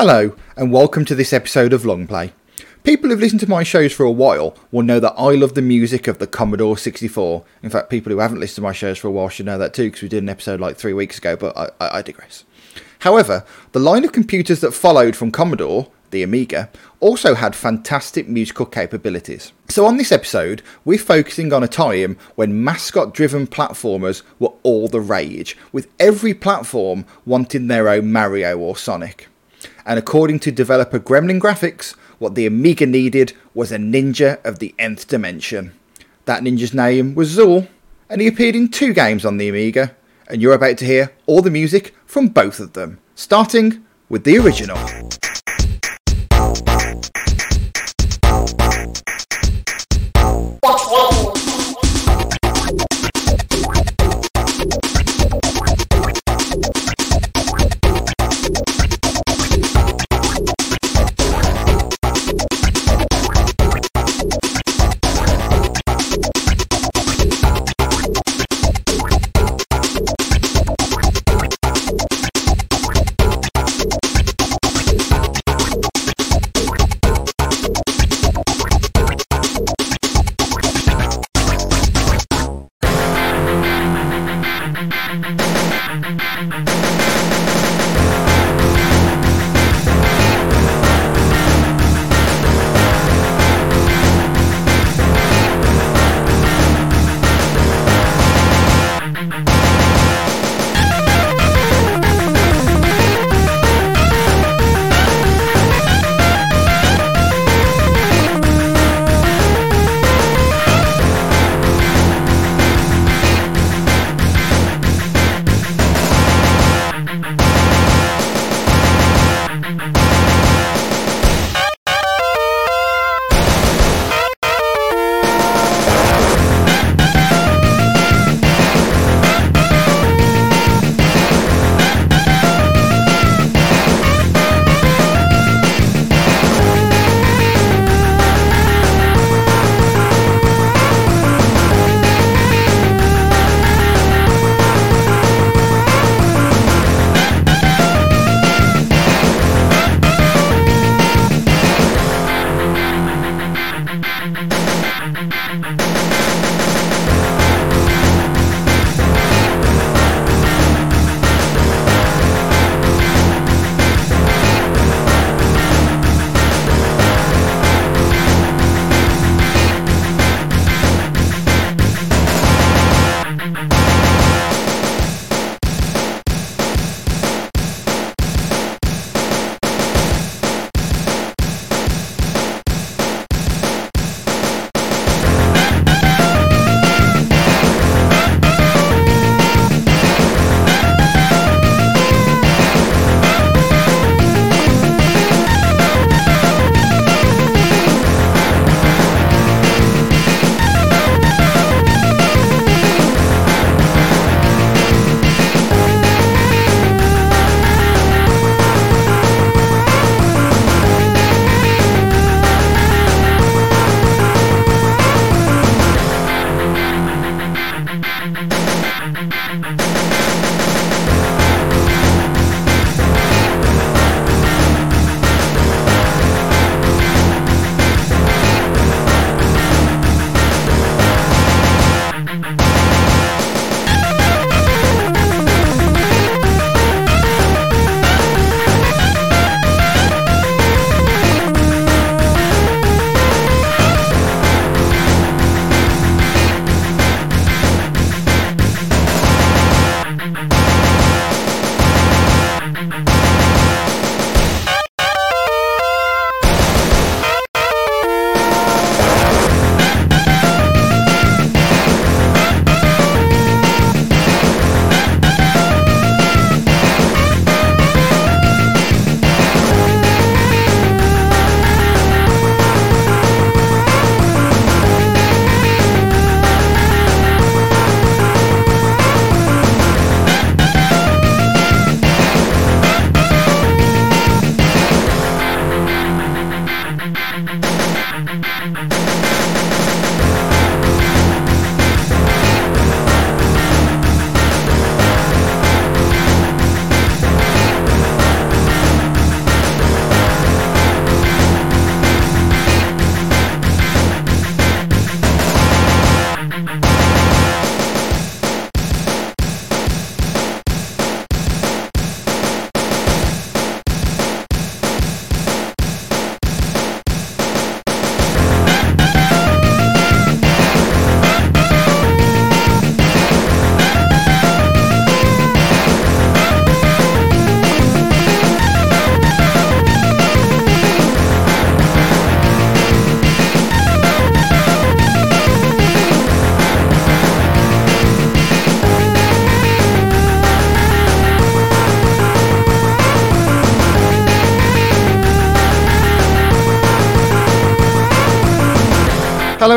Hello, and welcome to this episode of Long Play. People who've listened to my shows for a while will know that I love the music of the Commodore 64. In fact, people who haven't listened to my shows for a while should know that too, because we did an episode like three weeks ago, but I, I, I digress. However, the line of computers that followed from Commodore, the Amiga, also had fantastic musical capabilities. So, on this episode, we're focusing on a time when mascot driven platformers were all the rage, with every platform wanting their own Mario or Sonic and according to developer Gremlin Graphics, what the Amiga needed was a ninja of the nth dimension. That ninja's name was Zool, and he appeared in two games on the Amiga, and you're about to hear all the music from both of them, starting with the original.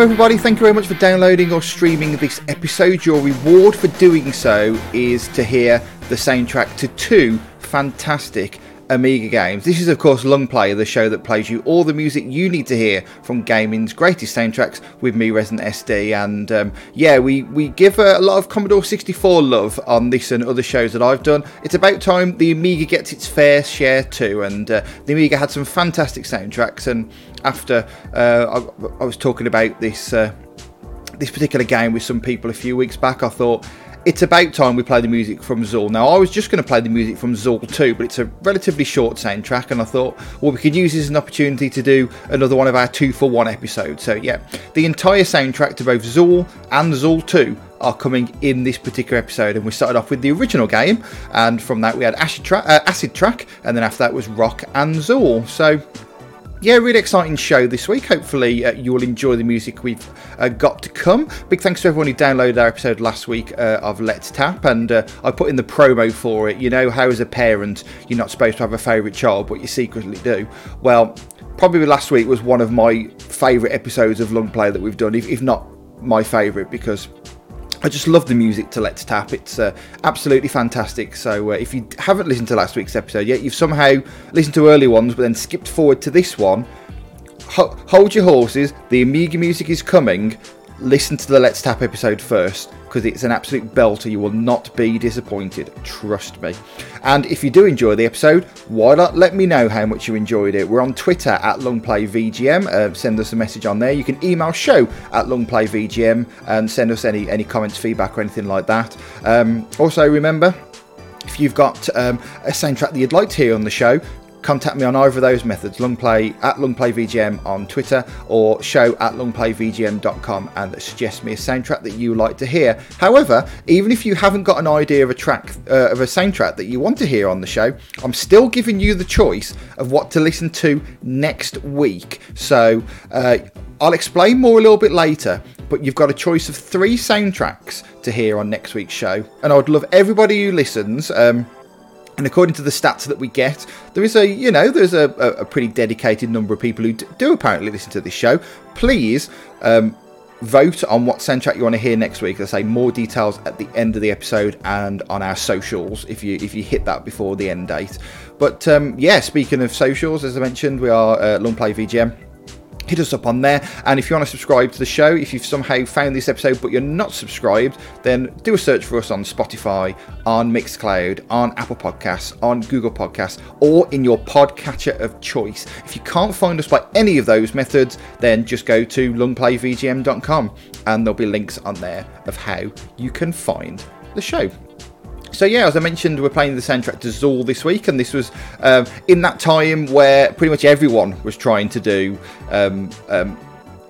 Everybody. Thank you very much for downloading or streaming this episode. Your reward for doing so is to hear the soundtrack to two fantastic Amiga games. This is, of course, Long Play, the show that plays you all the music you need to hear from gaming's greatest soundtracks with me, Resident SD. And um, yeah, we, we give a, a, lot of Commodore 64 love on this and other shows that I've done. It's about time the Amiga gets its fair share too. And uh, the Amiga had some fantastic soundtracks. And after uh, I, I, was talking about this. Uh, this particular game with some people a few weeks back, I thought it's about time we play the music from Zool. Now, I was just going to play the music from Zool 2, but it's a relatively short soundtrack, and I thought, well, we could use this as an opportunity to do another one of our two for one episodes. So, yeah, the entire soundtrack to both Zool and Zool 2 are coming in this particular episode. And we started off with the original game, and from that we had Acid, Tra- uh, Acid Track, and then after that was Rock and Zool. So yeah, really exciting show this week. Hopefully, uh, you will enjoy the music we've uh, got to come. Big thanks to everyone who downloaded our episode last week uh, of Let's Tap, and uh, I put in the promo for it. You know, how as a parent, you're not supposed to have a favourite child, but you secretly do. Well, probably last week was one of my favourite episodes of Long Play that we've done, if, if not my favourite, because I just love the music to Let's Tap. It's uh, absolutely fantastic. So uh, if you haven't listened to last week's episode yet, you've somehow listened to early ones but then skipped forward to this one. Ho- hold your horses. The Amiga music is coming. Listen to the Let's Tap episode first because it's an absolute belter. You will not be disappointed, trust me. And if you do enjoy the episode, why not let me know how much you enjoyed it? We're on Twitter at LongPlayVGM. Uh, send us a message on there. You can email show at LongPlayVGM and send us any any comments, feedback, or anything like that. Um, also, remember if you've got um, a soundtrack that you'd like to hear on the show, contact me on either of those methods longplay at longplayvgm on twitter or show at longplayvgm.com and suggest me a soundtrack that you like to hear however even if you haven't got an idea of a track uh, of a soundtrack that you want to hear on the show i'm still giving you the choice of what to listen to next week so uh, I'll explain more a little bit later, but you've got a choice of three soundtracks to hear on next week's show. And I would love everybody who listens, um, and according to the stats that we get, there is a you know there's a, a pretty dedicated number of people who do apparently listen to this show. Please um, vote on what soundtrack you want to hear next week. I say more details at the end of the episode and on our socials if you if you hit that before the end date. But um, yeah, speaking of socials, as I mentioned, we are uh, Long Play VGM hit us up on there. And if you want to subscribe to the show, if you've somehow found this episode but you're not subscribed, then do a search for us on Spotify, on Mixcloud, on Apple Podcasts, on Google Podcasts, or in your podcatcher of choice. If you can't find us by any of those methods, then just go to longplayvgm.com and there'll be links on there of how you can find the show. So yeah, as I mentioned, we're playing the soundtrack to Zool this week, and this was um, in that time where pretty much everyone was trying to do um, um,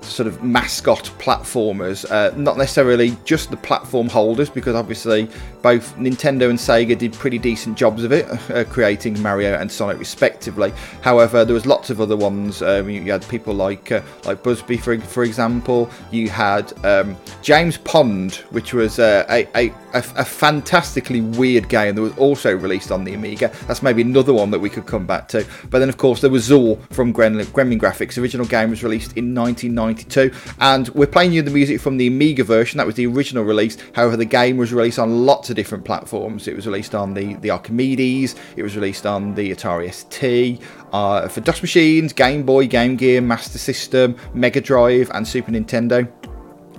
sort of mascot platformers, uh, not necessarily just the platform holders, because obviously both Nintendo and Sega did pretty decent jobs of it, uh, creating Mario and Sonic respectively. However, there was lots of other ones. Um, you, you, had people like uh, like Bubsy, for for example. You had um, James Pond, which was uh, a, a, a, fantastically weird game that was also released on the Amiga. That's maybe another one that we could come back to. But then, of course, there was Zool from Gremlin, Gremlin Graphics. The original game was released in 1992, and we're playing you the music from the Amiga version. That was the original release. However, the game was released on lots of different platforms. It was released on the, the Archimedes, it was released on the Atari ST, uh, for DOS machines, Game Boy, Game Gear, Master System, Mega Drive, and Super Nintendo.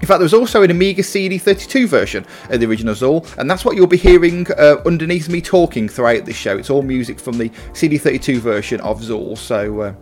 In fact, there was also an Amiga CD32 version of the original Zool, and that's what you'll be hearing uh, underneath me talking throughout this show. It's all music from the CD32 version of Zool, so uh,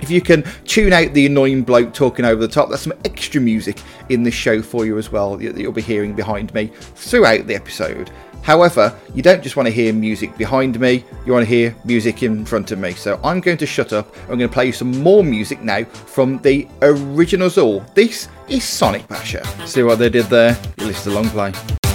if you can tune out the annoying bloke talking over the top, there's some extra music in this show for you as well that you'll be hearing behind me throughout the episode. However, you don't just want to hear music behind me, you want to hear music in front of me. So I'm going to shut up. I'm going to play you some more music now from the original Zool. This is Sonic Basher. See what they did there? You listen to long play.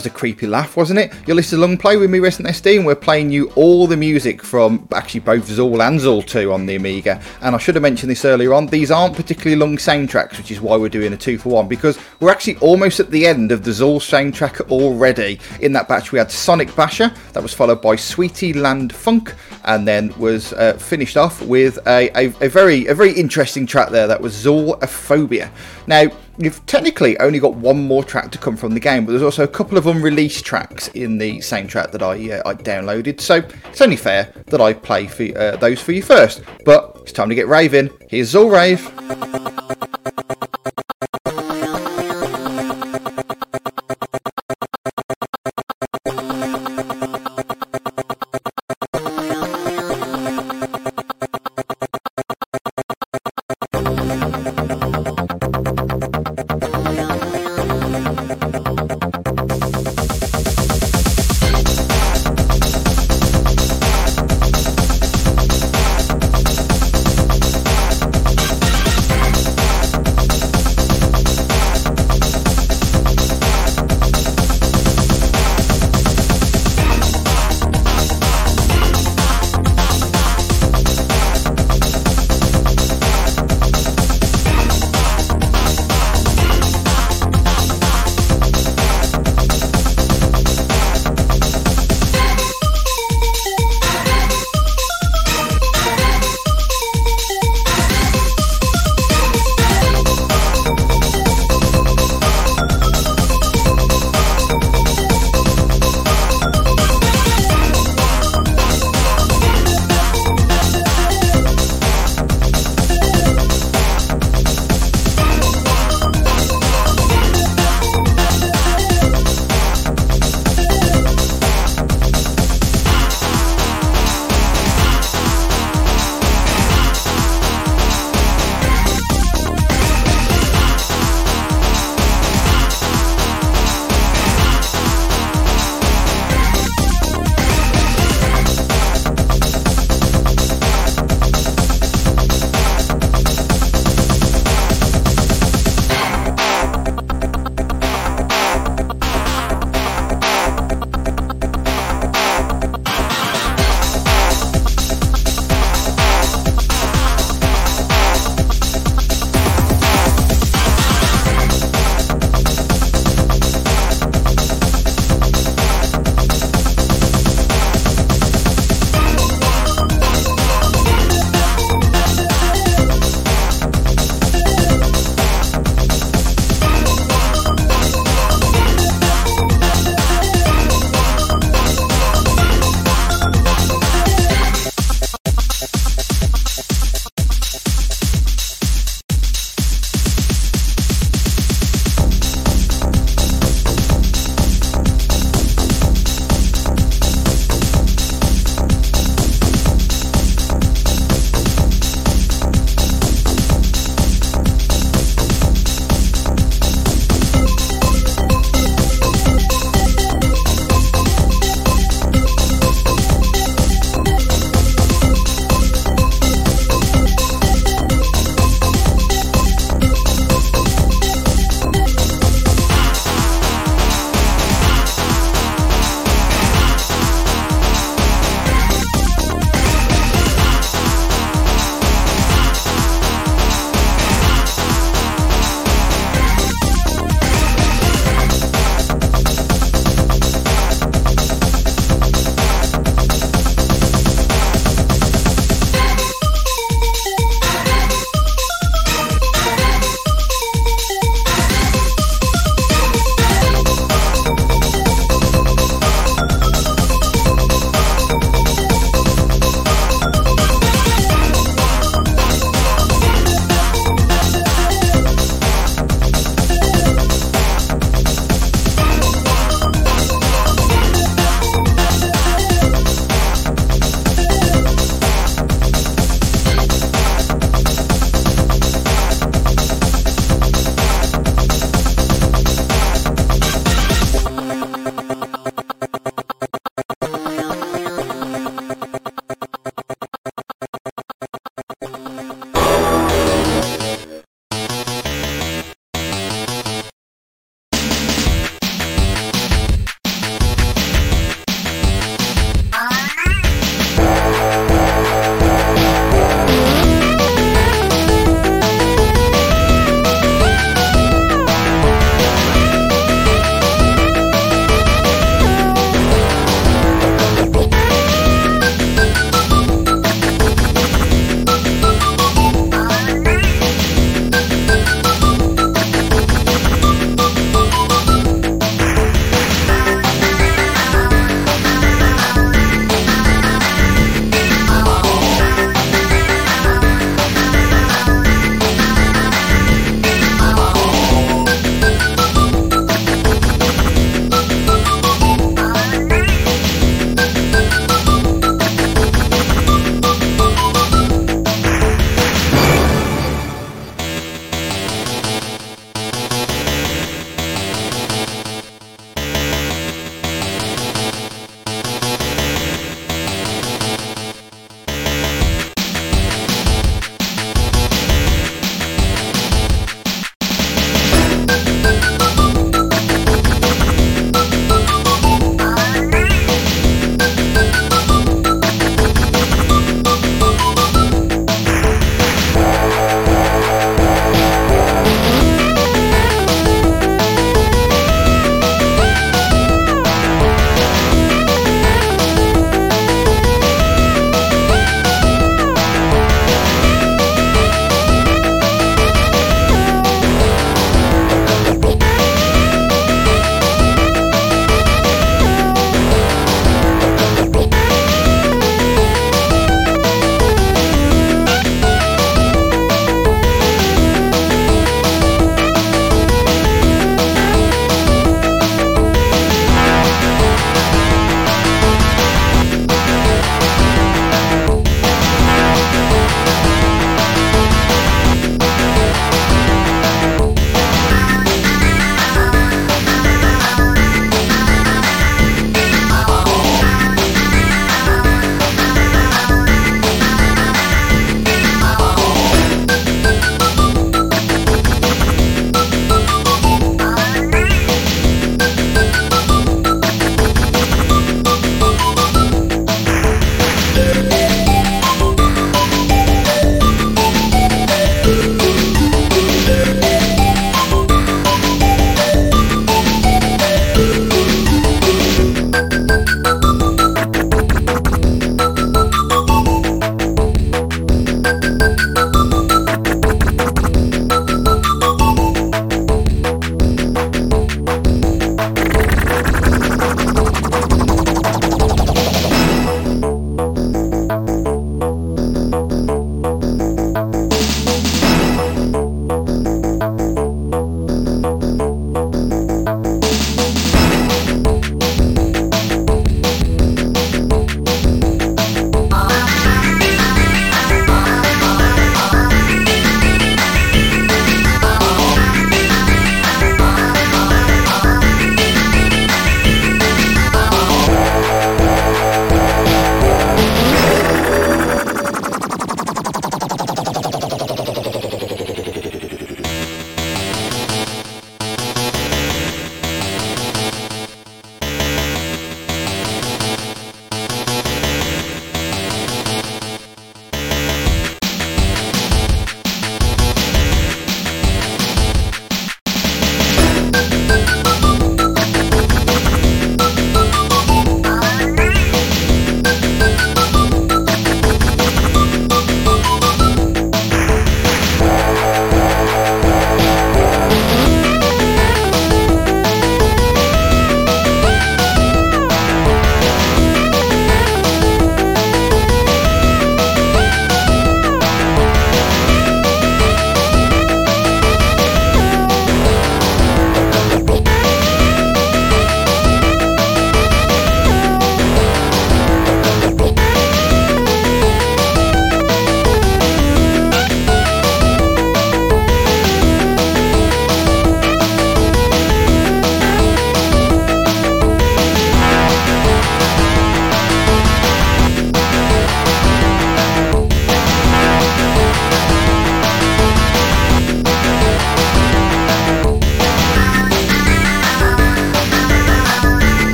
Was a creepy laugh, wasn't it? You're listening to Long Play with me, Resident SD, and we're playing you all the music from actually both Zool and Zool 2 on the Amiga. And I should have mentioned this earlier on, these aren't particularly long soundtracks, which is why we're doing a two for one, because we're actually almost at the end of the Zool soundtrack already. In that batch, we had Sonic Basher, that was followed by Sweetie Land Funk, and then was uh, finished off with a, a, a, very a very interesting track there that was Zoolophobia. Now, you've technically only got one more track to come from the game, but there's also a couple of unreleased tracks in the soundtrack that I, uh, I downloaded, so it's only fair that I play for, uh, those for you first. But it's time to get raving. Here's Zool Rave.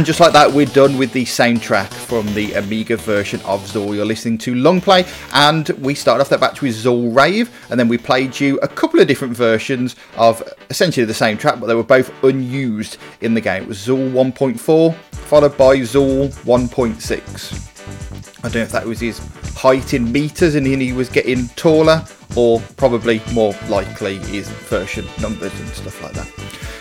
And just like that, we're done with the soundtrack from the Amiga version of Zool. You're listening to Long Play, and we started off that batch with Zool Rave, and then we played you a couple of different versions of essentially the same track, but they were both unused in the game. It was Zool 1.4, followed by Zool 1.6. I don't know if that was his height in meters and then he was getting taller, or probably more likely his version numbers and stuff like that.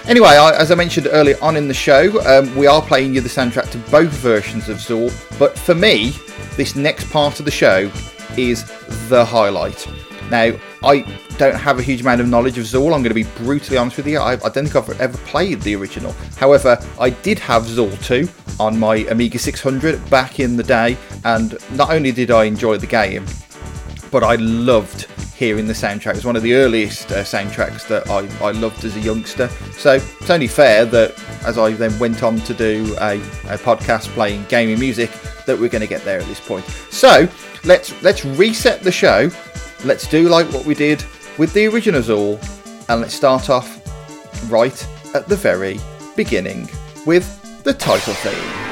Anyway, I, as I mentioned earlier on in the show, um, we are playing you the soundtrack to both versions of Zool, but for me, this next part of the show is the highlight. Now, I don't have a huge amount of knowledge of Zool, I'm going to be brutally honest with you. I, I don't think I've ever played the original. However, I did have Zool 2 on my Amiga 600 back in the day, and not only did I enjoy the game, but I loved hearing the soundtrack. It was one of the earliest uh, soundtracks that I, I loved as a youngster. So it's only fair that as I then went on to do a, a podcast playing gaming music, that we're going to get there at this point. So let's let's reset the show. Let's do like what we did with the original Zool, and let's start off right at the very beginning with the title theme.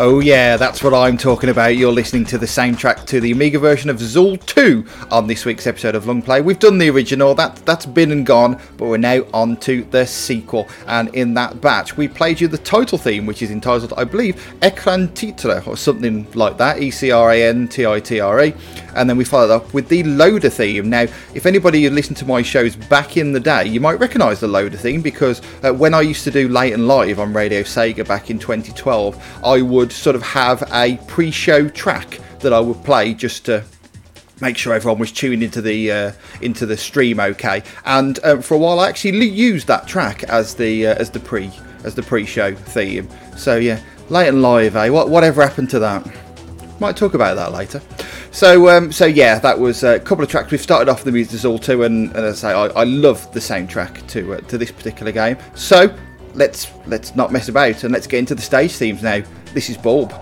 Oh yeah, that's what I'm talking about. You're listening to the soundtrack to the Amiga version of Zool 2 on this week's episode of Long Play. We've done the original, that that's been and gone, but we're now on to the sequel. And in that batch, we played you the title theme, which is entitled, I believe, Ecran Titre or something like that, E C R A N T I T R E. And then we followed up with the Loader theme. Now, if anybody who listened to my shows back in the day, you might recognise the Loader theme because uh, when I used to do Late and Live on Radio Sega back in 2012, I would sort of have a pre-show track that I would play just to make sure everyone was tuned into the uh, into the stream okay. And uh, for a while, I actually used that track as the uh, as the pre as the pre-show theme. So yeah, late and live, eh? What whatever happened to that? Might talk about that later. So um, so yeah, that was a couple of tracks. We've started off the music all too, and, and as I say, I, I love the soundtrack to uh, to this particular game. So let's let's not mess about and let's get into the stage themes now. This is Bulb.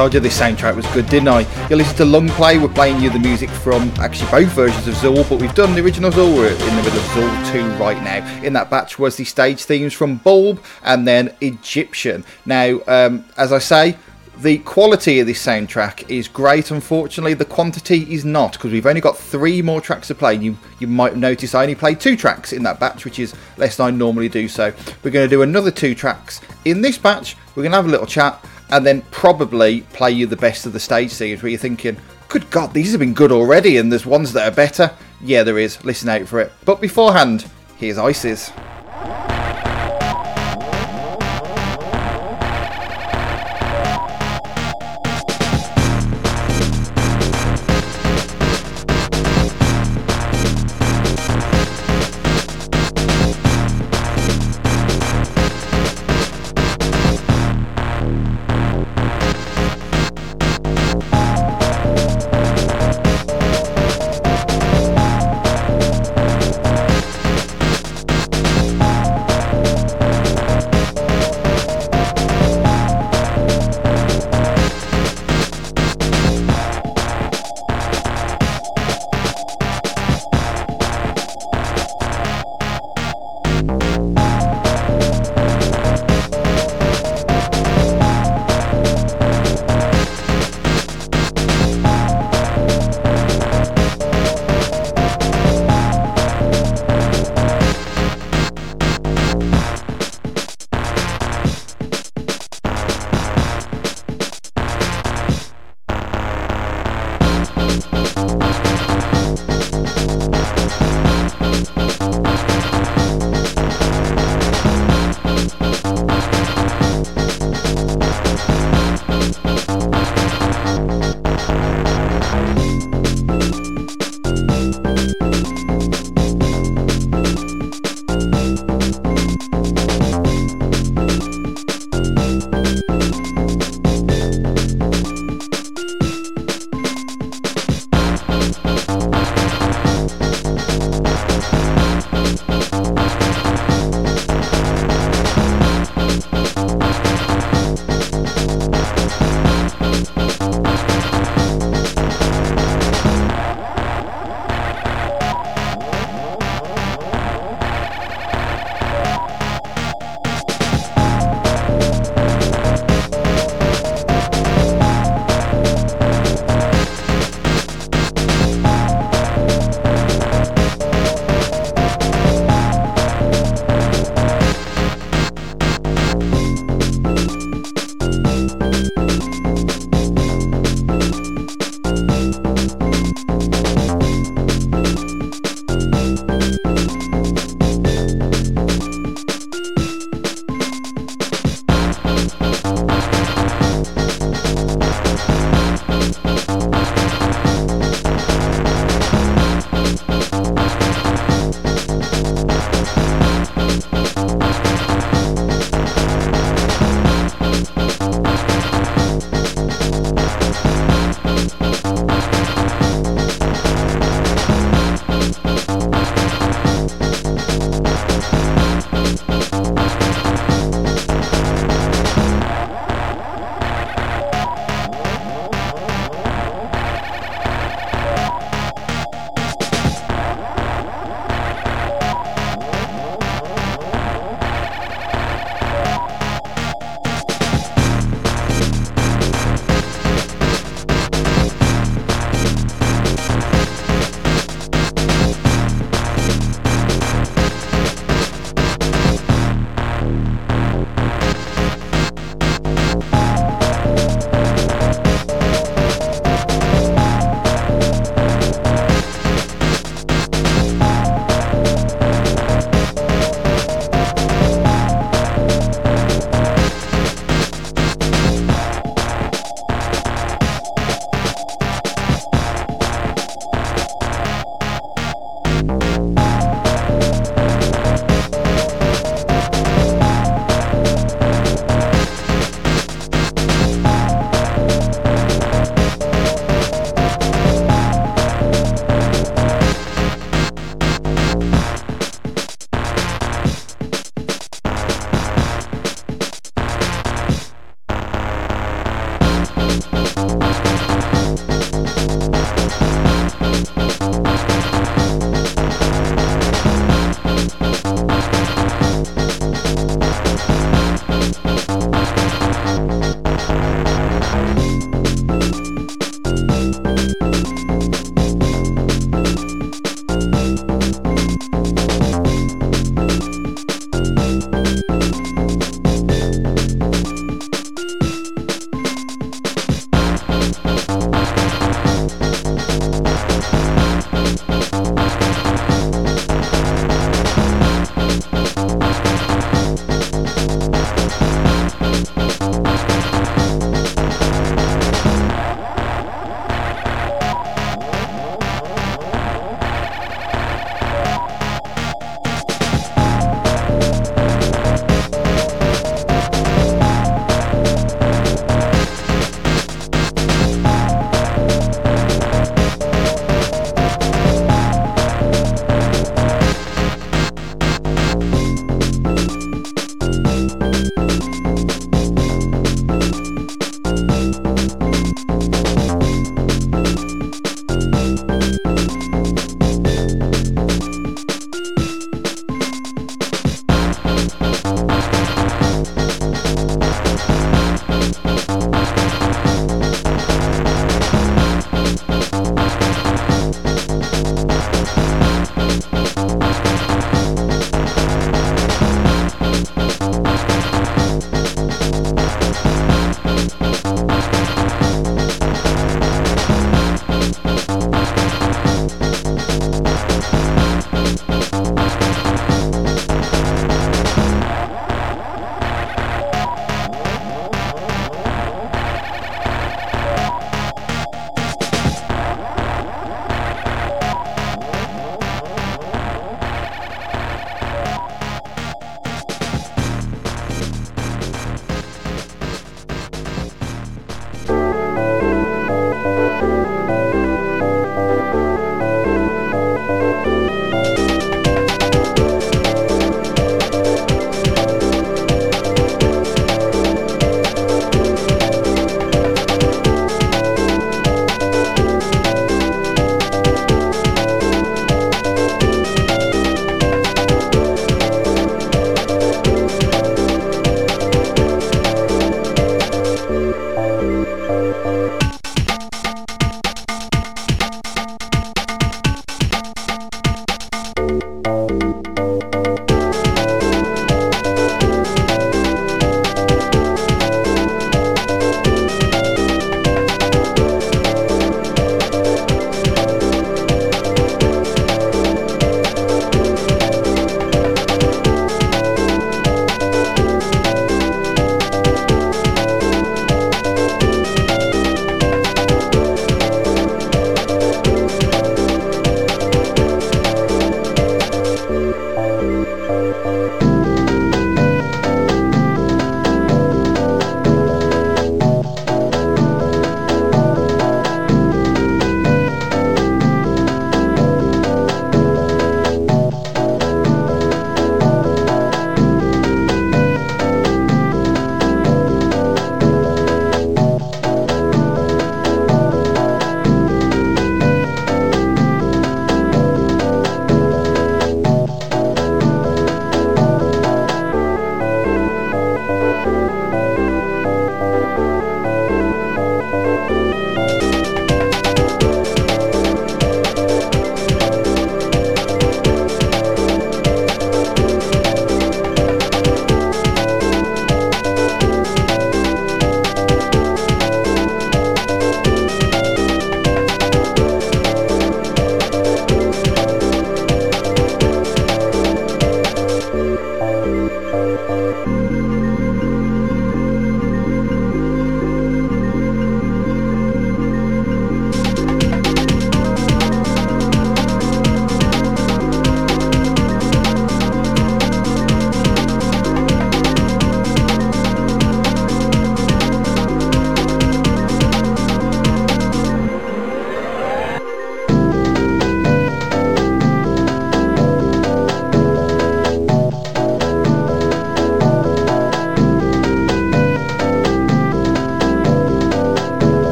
Told you this soundtrack was good, didn't I? You listen to Long Play, we're playing you the music from actually both versions of Zool, but we've done the original Zool, we're in the middle of Zool 2 right now. In that batch was the stage themes from Bulb and then Egyptian. Now, um, as I say, the quality of this soundtrack is great. Unfortunately, the quantity is not because we've only got three more tracks to play. You you might notice I only played two tracks in that batch, which is less than I normally do. So we're going to do another two tracks in this batch. We're going to have a little chat and then probably play you the best of the stage scenes where you're thinking, "Good God, these have been good already," and there's ones that are better. Yeah, there is. Listen out for it. But beforehand, here's Isis.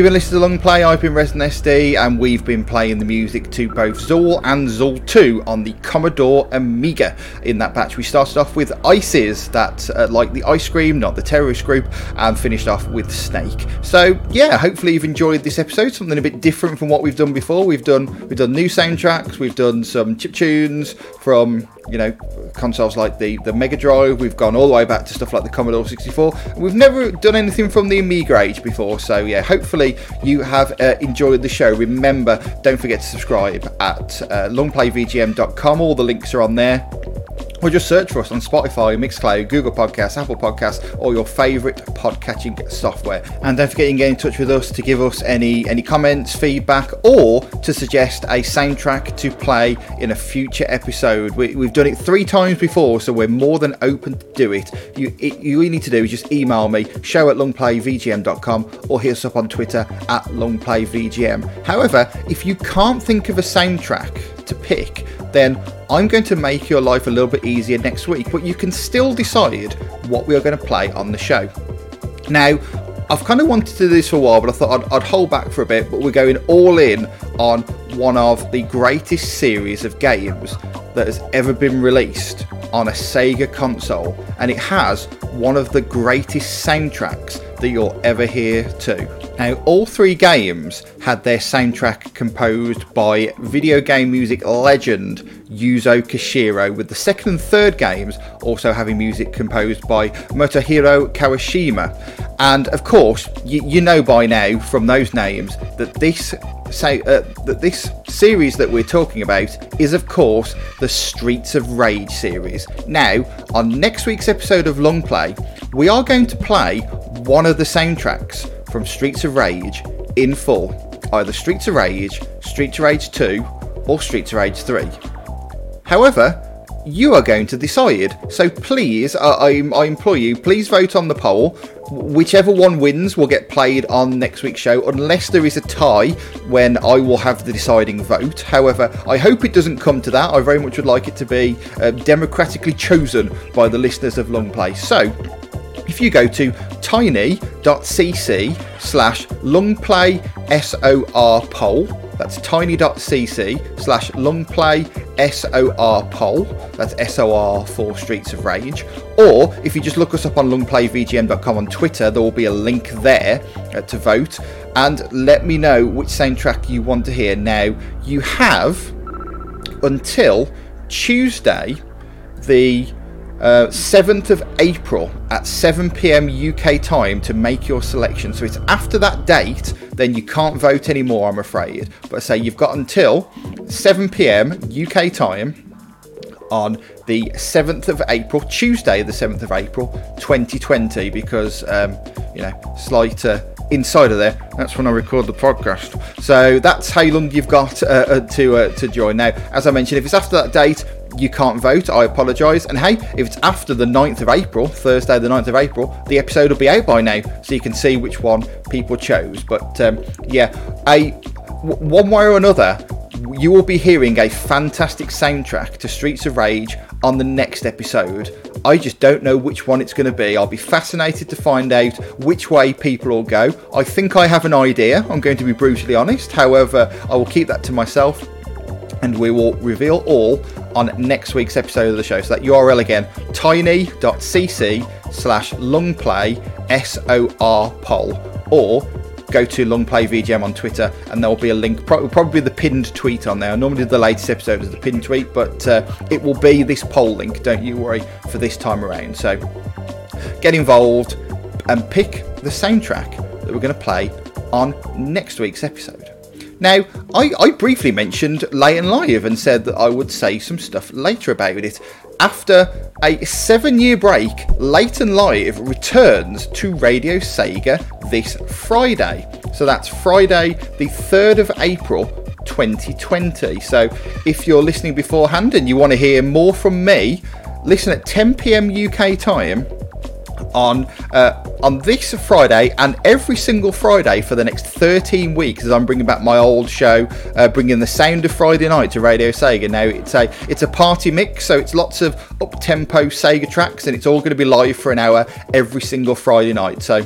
You've been listening to Long Play, I've been Resident SD, and we've been playing the music to both Zool and Zool 2 on the Commodore Amiga. In that batch, we started off with Ices, that uh, like the ice cream, not the terrorist group, and finished off with Snake. So yeah, hopefully you've enjoyed this episode, something a bit different from what we've done before. We've done we've done new soundtracks, we've done some chip tunes from you know consoles like the the Mega Drive. We've gone all the way back to stuff like the Commodore 64. We've never done anything from the Amiga age before, so yeah, hopefully you have uh, enjoyed the show. Remember, don't forget to subscribe at uh, longplayvgm.com. All the links are on there or just search for us on Spotify, Mixcloud, Google Podcasts, Apple Podcasts, or your favourite podcatching software. And don't forget you can get in touch with us to give us any any comments, feedback, or to suggest a soundtrack to play in a future episode. We, have done it three times before, so we're more than open to do it. You it, you need to do is just email me show at longplayvgm.com or hit us up on Twitter at longplayvgm. However, if you can't think of a soundtrack to pick, then I'm going to make your life a little bit easier next week, but you can still decide what we are going to play on the show. Now, I've kind of wanted to do this for a while, but I thought I'd, I'd, hold back for a bit. But we're going all in on one of the greatest series of games that has ever been released on a Sega console, and it has one of the greatest soundtracks that you'll ever hear too. Now, all three games had their soundtrack composed by video game music legend Yuzo Koshiro, with the second and third games also having music composed by Motohiro Kawashima. And of course, you, you know by now from those names that this say uh, that this series that we're talking about is of course the Streets of Rage series. Now, on next week's episode of Long Play, we are going to play one of the soundtracks from Streets of Rage in full, either Streets of Rage, Streets of Rage 2, or Streets of Rage 3. However, you are going to decide. So please, uh, I, I implore you, please vote on the poll. Whichever one wins will get played on next week's show, unless there is a tie when I will have the deciding vote. However, I hope it doesn't come to that. I very much would like it to be uh, democratically chosen by the listeners of Long Play. So, if you go to tiny.cc slash longplay SOR poll, that's tiny.cc slash longplay SOR poll, that's SOR for Streets of Rage. Or if you just look us up on longplayvgm.com on Twitter, there will be a link there uh, to vote. And let me know which soundtrack you want to hear. Now, you have until Tuesday, the uh, 7th of April at 7 pm UK time to make your selection. So it's after that date, then you can't vote anymore, I'm afraid. But I say you've got until 7 pm UK time on the 7th of April, Tuesday, the 7th of April 2020, because, um, you know, slight uh, insider there. That's when I record the podcast. So that's how long you've got uh, uh, to uh, to join. Now, as I mentioned, if it's after that date, you can't vote, I apologise. And hey, if it's after the 9th of April, Thursday the 9th of April, the episode will be out by now, so you can see which one people chose. But um, yeah, a one way or another, you will be hearing a fantastic soundtrack to Streets of Rage on the next episode. I just don't know which one it's going to be. I'll be fascinated to find out which way people will go. I think I have an idea, I'm going to be brutally honest. However, I will keep that to myself and we will reveal all on next week's episode of the show. So that URL again, tiny.cc slash longplay S-O-R poll or go to Longplay VGM on Twitter, and there will be a link. Probably the pinned tweet on there. Normally, the latest episode is the pinned tweet, but uh, it will be this poll link. Don't you worry for this time around. So get involved and pick the soundtrack that we're going to play on next week's episode. Now, I, I briefly mentioned Late and Live and said that I would say some stuff later about it. After a seven year break, Late and Live returns to Radio Sega this Friday. So that's Friday, the 3rd of April 2020. So if you're listening beforehand and you want to hear more from me, listen at 10 pm UK time on uh, on this Friday and every single Friday for the next 13 weeks as I'm bringing back my old show, uh, bringing the sound of Friday night to Radio Sega. Now it's a it's a party mix, so it's lots of up tempo Sega tracks, and it's all going to be live for an hour every single Friday night. So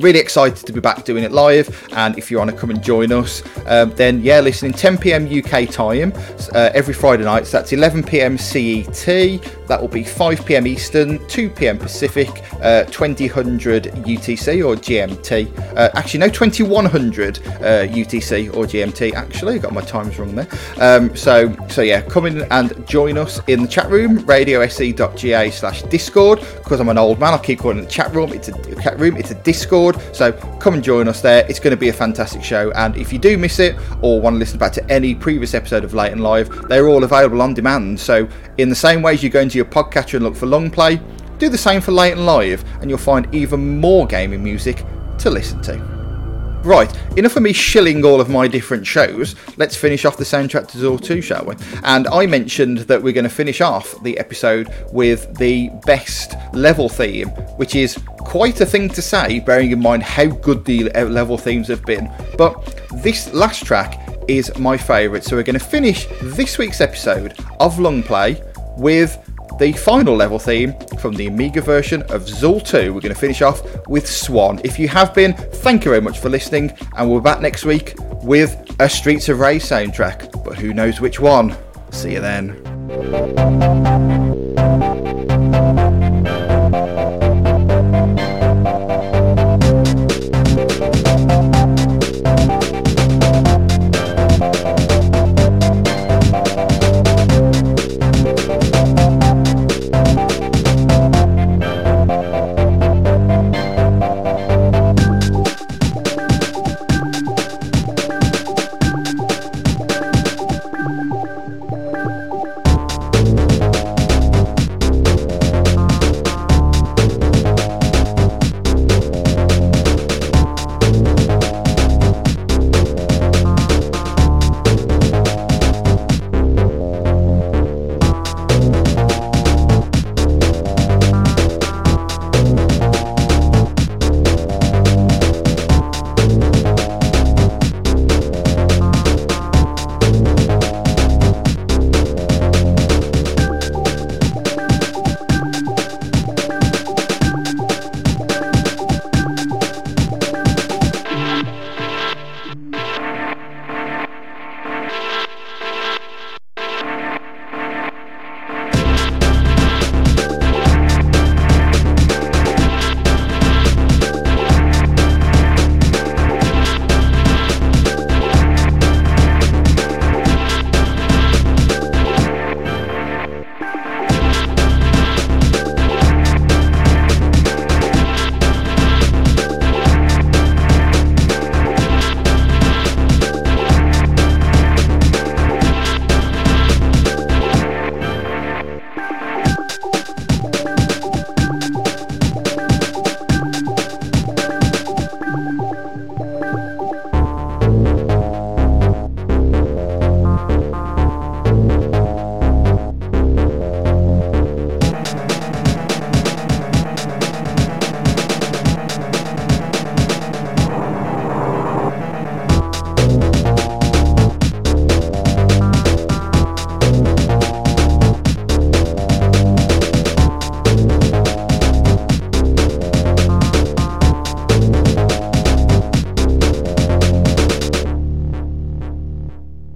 really excited to be back doing it live and if you want to come and join us um, then yeah listening 10 p.m uk time uh, every friday night so that's 11 p.m cet that will be 5 p.m eastern 2 p.m pacific uh, 2000 utc or gmt uh, actually no 2100 utc uh, or gmt actually I got my times wrong there. Um, so so yeah come in and join us in the chat room radiose.ga slash discord because i'm an old man i'll keep calling it the chat room it's a chat room it's a discord Discord. So come and join us there. It's going to be a fantastic show. And if you do miss it or want to listen back to any previous episode of Late and Live, they're all available on demand. So in the same way as you go into your podcatcher and look for long play, do the same for Late and Live, and you'll find even more gaming music to listen to. Right, enough of me shilling all of my different shows. Let's finish off the soundtrack to Zool 2, shall we? And I mentioned that we're going to finish off the episode with the best level theme, which is quite a thing to say, bearing in mind how good the level themes have been. But this last track is my favourite, so we're going to finish this week's episode of Long Play with the final level theme from the Amiga version of Zool 2. We're going to finish off with Swan. If you have been, thank you very much for listening, and we're back next week with a Streets of Rage soundtrack, but who knows which one. See you then.